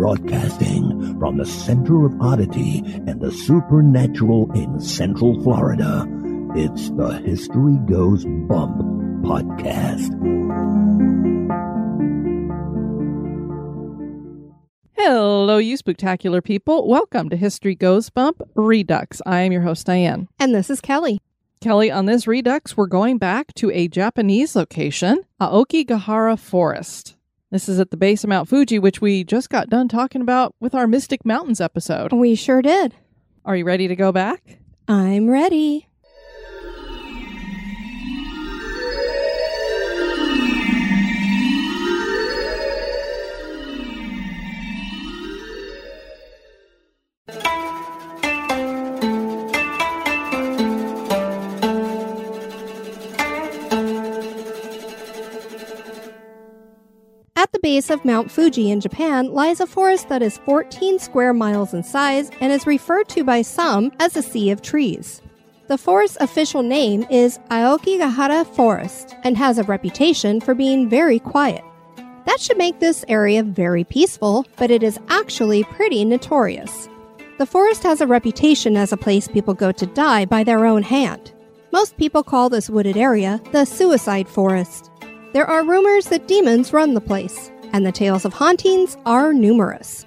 Broadcasting from the center of oddity and the supernatural in Central Florida, it's the History Goes Bump podcast. Hello, you spectacular people. Welcome to History Goes Bump Redux. I am your host, Diane. And this is Kelly. Kelly, on this Redux, we're going back to a Japanese location, Aokigahara Forest. This is at the base of Mount Fuji, which we just got done talking about with our Mystic Mountains episode. We sure did. Are you ready to go back? I'm ready. Base of Mount Fuji in Japan lies a forest that is 14 square miles in size and is referred to by some as a sea of trees. The forest's official name is Aokigahara Forest and has a reputation for being very quiet. That should make this area very peaceful, but it is actually pretty notorious. The forest has a reputation as a place people go to die by their own hand. Most people call this wooded area the suicide forest. There are rumors that demons run the place, and the tales of hauntings are numerous.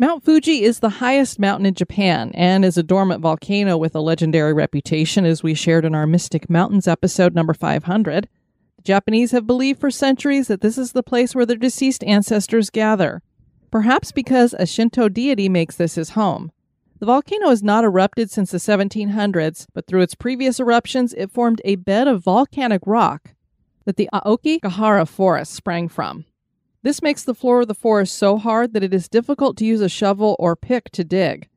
Mount Fuji is the highest mountain in Japan and is a dormant volcano with a legendary reputation, as we shared in our Mystic Mountains episode number 500. The Japanese have believed for centuries that this is the place where their deceased ancestors gather, perhaps because a Shinto deity makes this his home. The volcano has not erupted since the 1700s, but through its previous eruptions, it formed a bed of volcanic rock that the Aokigahara forest sprang from. This makes the floor of the forest so hard that it is difficult to use a shovel or pick to dig.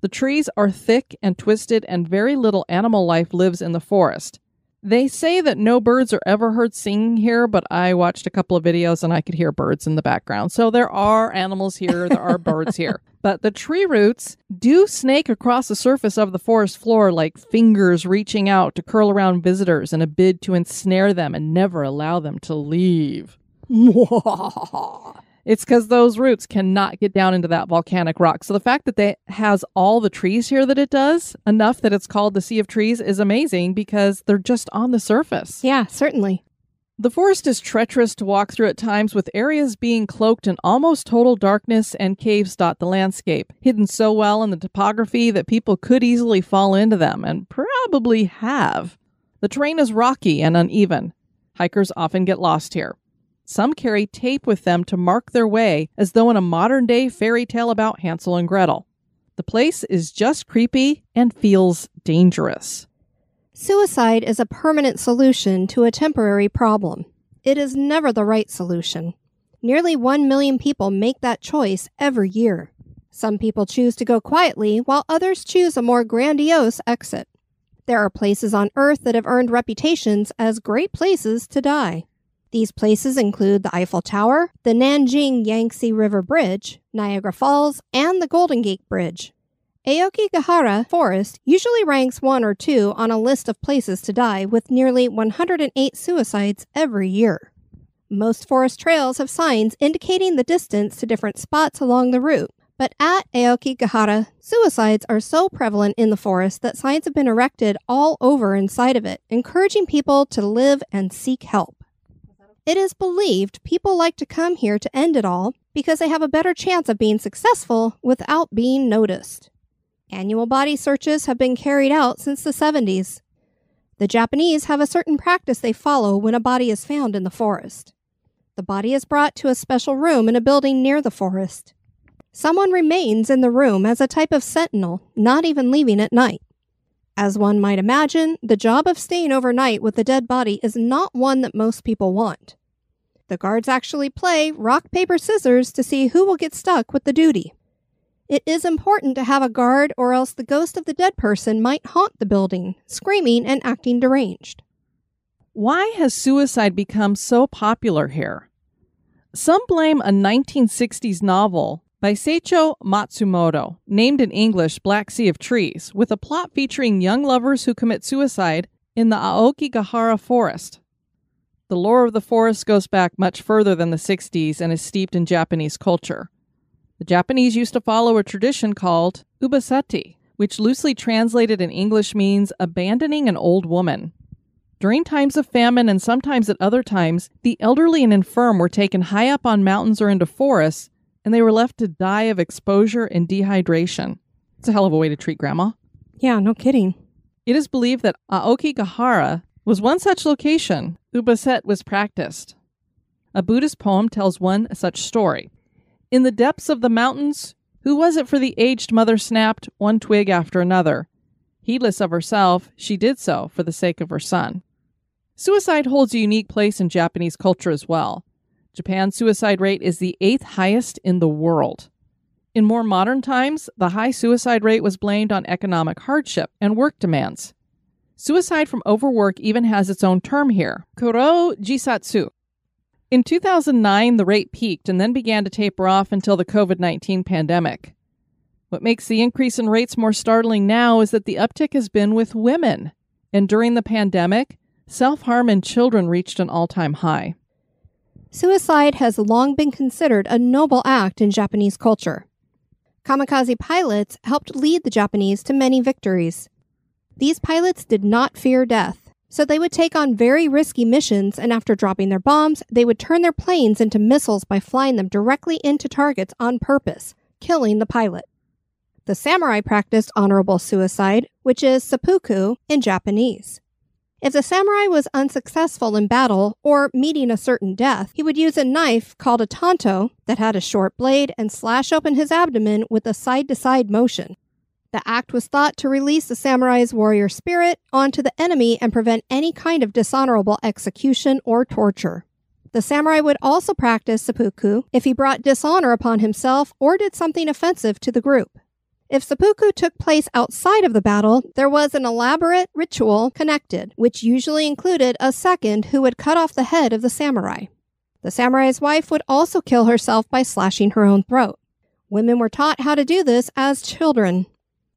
The trees are thick and twisted, and very little animal life lives in the forest. They say that no birds are ever heard singing here, but I watched a couple of videos and I could hear birds in the background. So there are animals here, there are birds here. But the tree roots do snake across the surface of the forest floor like fingers reaching out to curl around visitors in a bid to ensnare them and never allow them to leave. It's because those roots cannot get down into that volcanic rock. So the fact that it has all the trees here that it does, enough that it's called the Sea of Trees, is amazing because they're just on the surface. Yeah, certainly. The forest is treacherous to walk through at times, with areas being cloaked in almost total darkness and caves dot the landscape, hidden so well in the topography that people could easily fall into them, and probably have. The terrain is rocky and uneven. Hikers often get lost here. Some carry tape with them to mark their way, as though in a modern day fairy tale about Hansel and Gretel. The place is just creepy and feels dangerous. Suicide is a permanent solution to a temporary problem. It is never the right solution. Nearly 1 million people make that choice every year. Some people choose to go quietly, while others choose a more grandiose exit. There are places on Earth that have earned reputations as great places to die. These places include the Eiffel Tower, the Nanjing Yangtze River Bridge, Niagara Falls, and the Golden Gate Bridge. Aokigahara Forest usually ranks one or two on a list of places to die with nearly 108 suicides every year. Most forest trails have signs indicating the distance to different spots along the route, but at Aokigahara, suicides are so prevalent in the forest that signs have been erected all over inside of it, encouraging people to live and seek help. It is believed people like to come here to end it all because they have a better chance of being successful without being noticed. Annual body searches have been carried out since the 70s. The Japanese have a certain practice they follow when a body is found in the forest. The body is brought to a special room in a building near the forest. someone remains in the room as a type of sentinel, not even leaving at night. As one might imagine, the job of staying overnight with the dead body is not one that most people want. The guards actually play rock, paper, scissors to see who will get stuck with the duty. It is important to have a guard, or else the ghost of the dead person might haunt the building, screaming and acting deranged. Why has suicide become so popular here? Some blame a 1960s novel by Seicho Matsumoto, named in English Black Sea of Trees, with a plot featuring young lovers who commit suicide in the Aokigahara forest. The lore of the forest goes back much further than the 60s and is steeped in Japanese culture. The Japanese used to follow a tradition called ubasute, which loosely translated in English means abandoning an old woman. During times of famine and sometimes at other times, the elderly and infirm were taken high up on mountains or into forests and they were left to die of exposure and dehydration. It's a hell of a way to treat grandma. Yeah, no kidding. It is believed that Aokigahara was one such location Ubasute was practiced. A Buddhist poem tells one such story. In the depths of the mountains, who was it for the aged mother snapped one twig after another? Heedless of herself, she did so for the sake of her son. Suicide holds a unique place in Japanese culture as well. Japan's suicide rate is the eighth highest in the world. In more modern times, the high suicide rate was blamed on economic hardship and work demands. Suicide from overwork even has its own term here, karo jisatsu. In 2009, the rate peaked and then began to taper off until the COVID 19 pandemic. What makes the increase in rates more startling now is that the uptick has been with women. And during the pandemic, self harm in children reached an all time high. Suicide has long been considered a noble act in Japanese culture. Kamikaze pilots helped lead the Japanese to many victories. These pilots did not fear death, so they would take on very risky missions, and after dropping their bombs, they would turn their planes into missiles by flying them directly into targets on purpose, killing the pilot. The samurai practiced honorable suicide, which is seppuku in Japanese. If the samurai was unsuccessful in battle or meeting a certain death, he would use a knife called a tanto that had a short blade and slash open his abdomen with a side to side motion. The act was thought to release the samurai's warrior spirit onto the enemy and prevent any kind of dishonorable execution or torture. The samurai would also practice seppuku if he brought dishonor upon himself or did something offensive to the group. If seppuku took place outside of the battle, there was an elaborate ritual connected, which usually included a second who would cut off the head of the samurai. The samurai's wife would also kill herself by slashing her own throat. Women were taught how to do this as children.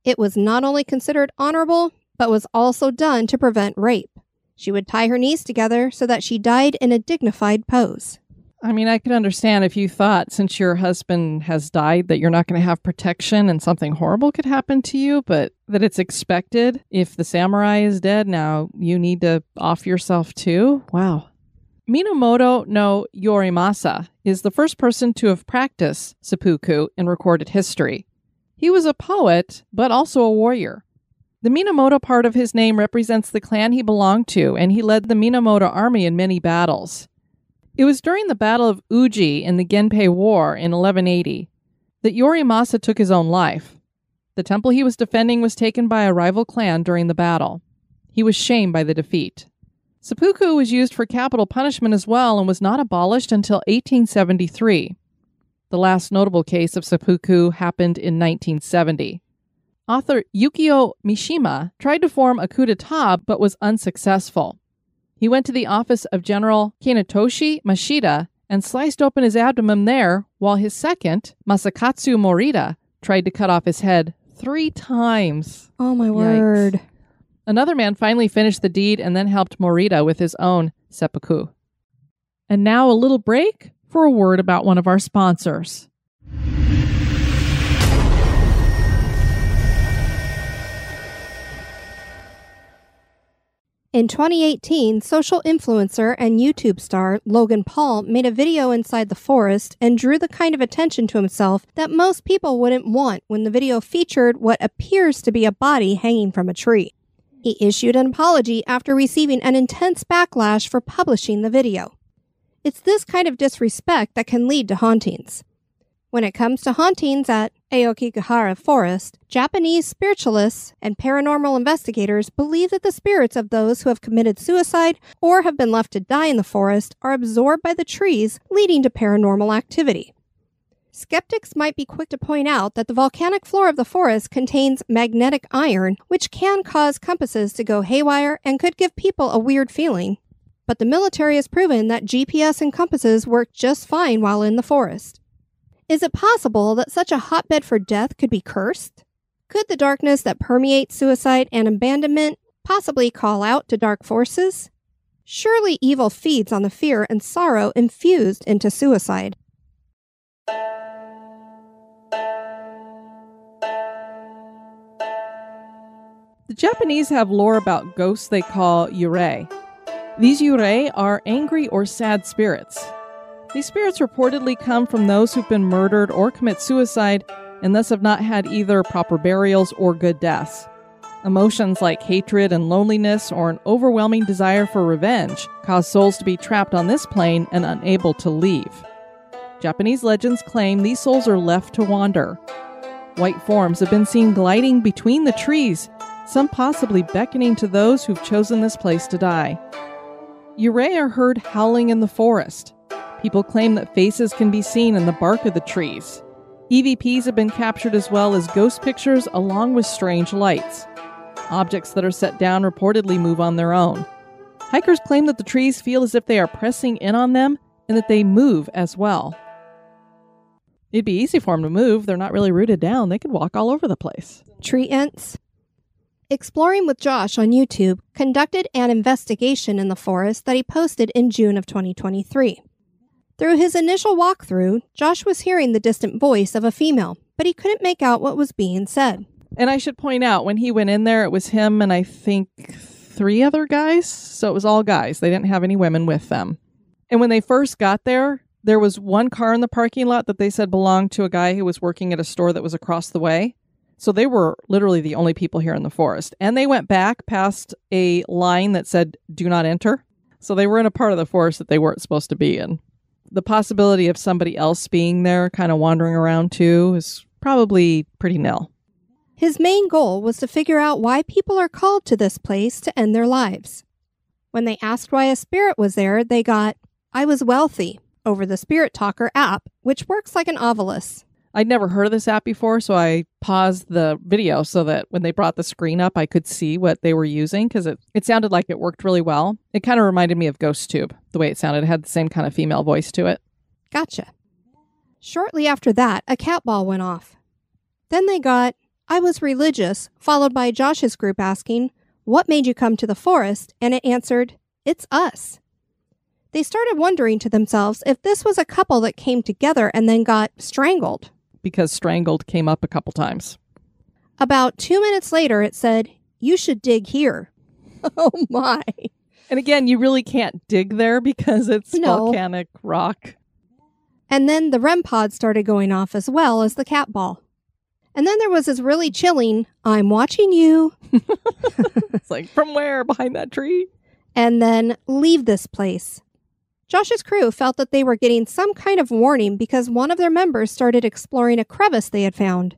It was not only considered honorable, but was also done to prevent rape. She would tie her knees together so that she died in a dignified pose. I mean, I could understand if you thought since your husband has died that you're not going to have protection and something horrible could happen to you, but that it's expected if the samurai is dead, now you need to off yourself too. Wow. Minamoto no Yorimasa is the first person to have practiced seppuku in recorded history. He was a poet, but also a warrior. The Minamoto part of his name represents the clan he belonged to, and he led the Minamoto army in many battles. It was during the Battle of Uji in the Genpei War in 1180 that Yorimasa took his own life. The temple he was defending was taken by a rival clan during the battle. He was shamed by the defeat. Seppuku was used for capital punishment as well and was not abolished until 1873. The last notable case of seppuku happened in 1970. Author Yukio Mishima tried to form a coup d'etat but was unsuccessful. He went to the office of General Kanetoshi Mashita and sliced open his abdomen there, while his second, Masakatsu Morita, tried to cut off his head three times. Oh my Yikes. word. Another man finally finished the deed and then helped Morita with his own seppuku. And now a little break for a word about one of our sponsors. In 2018, social influencer and YouTube star Logan Paul made a video inside the forest and drew the kind of attention to himself that most people wouldn't want when the video featured what appears to be a body hanging from a tree. He issued an apology after receiving an intense backlash for publishing the video. It's this kind of disrespect that can lead to hauntings. When it comes to hauntings at Aokigahara Forest, Japanese spiritualists and paranormal investigators believe that the spirits of those who have committed suicide or have been left to die in the forest are absorbed by the trees, leading to paranormal activity. Skeptics might be quick to point out that the volcanic floor of the forest contains magnetic iron, which can cause compasses to go haywire and could give people a weird feeling. But the military has proven that GPS and compasses work just fine while in the forest. Is it possible that such a hotbed for death could be cursed? Could the darkness that permeates suicide and abandonment possibly call out to dark forces? Surely evil feeds on the fear and sorrow infused into suicide. The Japanese have lore about ghosts they call yurei. These yurei are angry or sad spirits. These spirits reportedly come from those who've been murdered or commit suicide and thus have not had either proper burials or good deaths. Emotions like hatred and loneliness or an overwhelming desire for revenge cause souls to be trapped on this plane and unable to leave. Japanese legends claim these souls are left to wander. White forms have been seen gliding between the trees, some possibly beckoning to those who've chosen this place to die. Yurei are heard howling in the forest. People claim that faces can be seen in the bark of the trees. EVPs have been captured as well as ghost pictures along with strange lights. Objects that are set down reportedly move on their own. Hikers claim that the trees feel as if they are pressing in on them and that they move as well. It'd be easy for them to move. They're not really rooted down. They could walk all over the place. Tree ants. Exploring with Josh on YouTube conducted an investigation in the forest that he posted in June of 2023. Through his initial walkthrough, Josh was hearing the distant voice of a female, but he couldn't make out what was being said. And I should point out, when he went in there, it was him and I think three other guys. So it was all guys. They didn't have any women with them. And when they first got there, there was one car in the parking lot that they said belonged to a guy who was working at a store that was across the way. So they were literally the only people here in the forest. And they went back past a line that said, do not enter. So they were in a part of the forest that they weren't supposed to be in. The possibility of somebody else being there, kind of wandering around too, is probably pretty nil. His main goal was to figure out why people are called to this place to end their lives. When they asked why a spirit was there, they got, I was wealthy, over the Spirit Talker app, which works like an Ovilus. I'd never heard of this app before, so I paused the video so that when they brought the screen up, I could see what they were using because it, it sounded like it worked really well. It kind of reminded me of GhostTube, the way it sounded. It had the same kind of female voice to it. Gotcha. Shortly after that, a cat ball went off. Then they got, I was religious, followed by Josh's group asking, What made you come to the forest? And it answered, It's us. They started wondering to themselves if this was a couple that came together and then got strangled because strangled came up a couple times. About two minutes later, it said, You should dig here. Oh my. And again, you really can't dig there because it's No. volcanic rock. And then the REM pod started going off as well as the cat ball. And then there was this really chilling, I'm watching you, It's like, from where? Behind that tree? and then leave this place. Josh's crew felt that they were getting some kind of warning because one of their members started exploring a crevice they had found.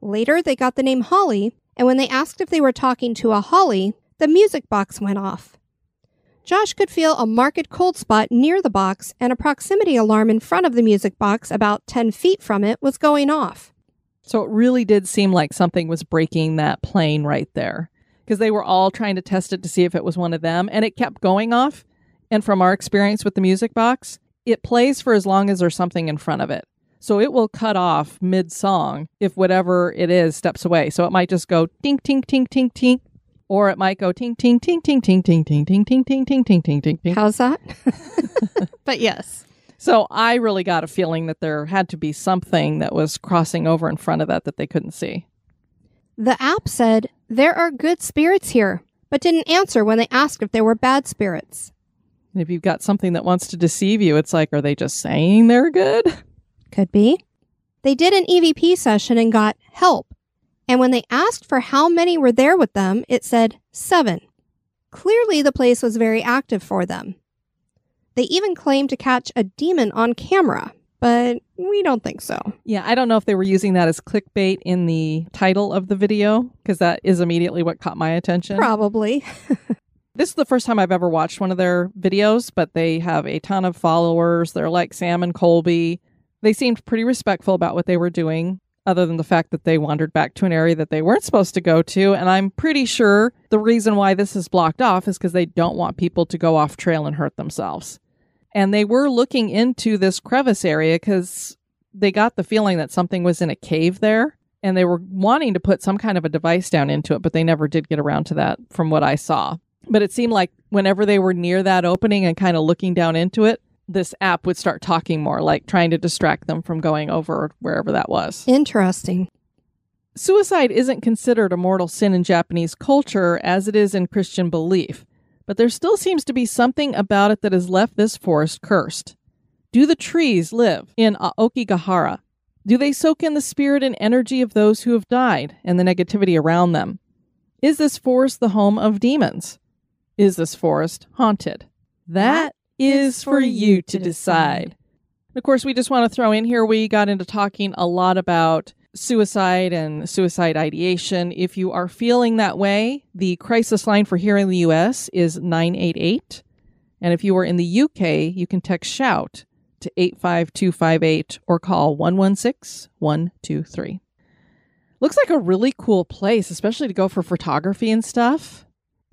Later, they got the name Holly, and when they asked if they were talking to a Holly, the music box went off. Josh could feel a marked cold spot near the box, and a proximity alarm in front of the music box, about 10 feet from it, was going off. So it really did seem like something was breaking that plane right there because they were all trying to test it to see if it was one of them and it kept going off. And from our experience with the music box, it plays for as long as there's something in front of it. So it will cut off mid song if whatever it is steps away. So it might just go tink, tink, tink, tink, tink. Or it might go tink, tink, tink, tink, tink, tink, tink, tink, tink, tink, tink, tink, tink, tink, tink. How's that? but yes. So I really got a feeling that there had to be something that was crossing over in front of that that they couldn't see. The app said, There are good spirits here, but didn't answer when they asked if there were bad spirits. And if you've got something that wants to deceive you, it's like, are they just saying they're good? Could be. They did an EVP session and got help. And when they asked for how many were there with them, it said seven. Clearly, the place was very active for them. They even claimed to catch a demon on camera, but we don't think so. Yeah, I don't know if they were using that as clickbait in the title of the video because that is immediately what caught my attention. Probably. This is the first time I've ever watched one of their videos, but they have a ton of followers. They're like Sam and Colby. They seemed pretty respectful about what they were doing, other than the fact that they wandered back to an area that they weren't supposed to go to. And I'm pretty sure the reason why this is blocked off is because they don't want people to go off trail and hurt themselves. And they were looking into this crevice area because they got the feeling that something was in a cave there. And they were wanting to put some kind of a device down into it, but they never did get around to that from what I saw. But it seemed like whenever they were near that opening and kind of looking down into it, this app would start talking more, like trying to distract them from going over wherever that was. Interesting. Suicide isn't considered a mortal sin in Japanese culture as it is in Christian belief, but there still seems to be something about it that has left this forest cursed. Do the trees live in Aokigahara? Do they soak in the spirit and energy of those who have died and the negativity around them? Is this forest the home of demons? Is this forest haunted? That is for you to decide. Of course, we just want to throw in here we got into talking a lot about suicide and suicide ideation. If you are feeling that way, the crisis line for here in the US is 988. And if you are in the UK, you can text shout to 85258 or call 116 123. Looks like a really cool place, especially to go for photography and stuff.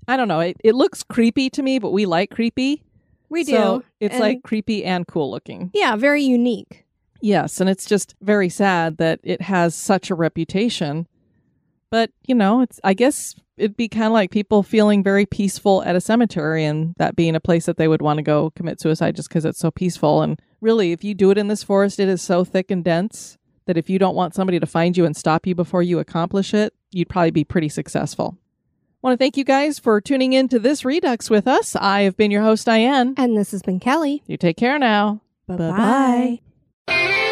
I don't know. It, it looks creepy to me, but we like creepy. We do. So it's And- like creepy and cool looking. yeah, very unique. Yes, and it's just very sad that it has such a reputation. But, you know, it's I guess it'd be kind of like people feeling very peaceful at a cemetery and that being a place that they would want to go commit suicide just because it's so peaceful. And really, if you do it in this forest, it is so thick and dense that if you don't want somebody to find you and stop you before you accomplish it, you'd probably be pretty successful. Want to thank you guys for tuning in to this Redux with us. I have been your host, Diane. And this has been Kelly. You take care now. Bye-bye. Bye-bye.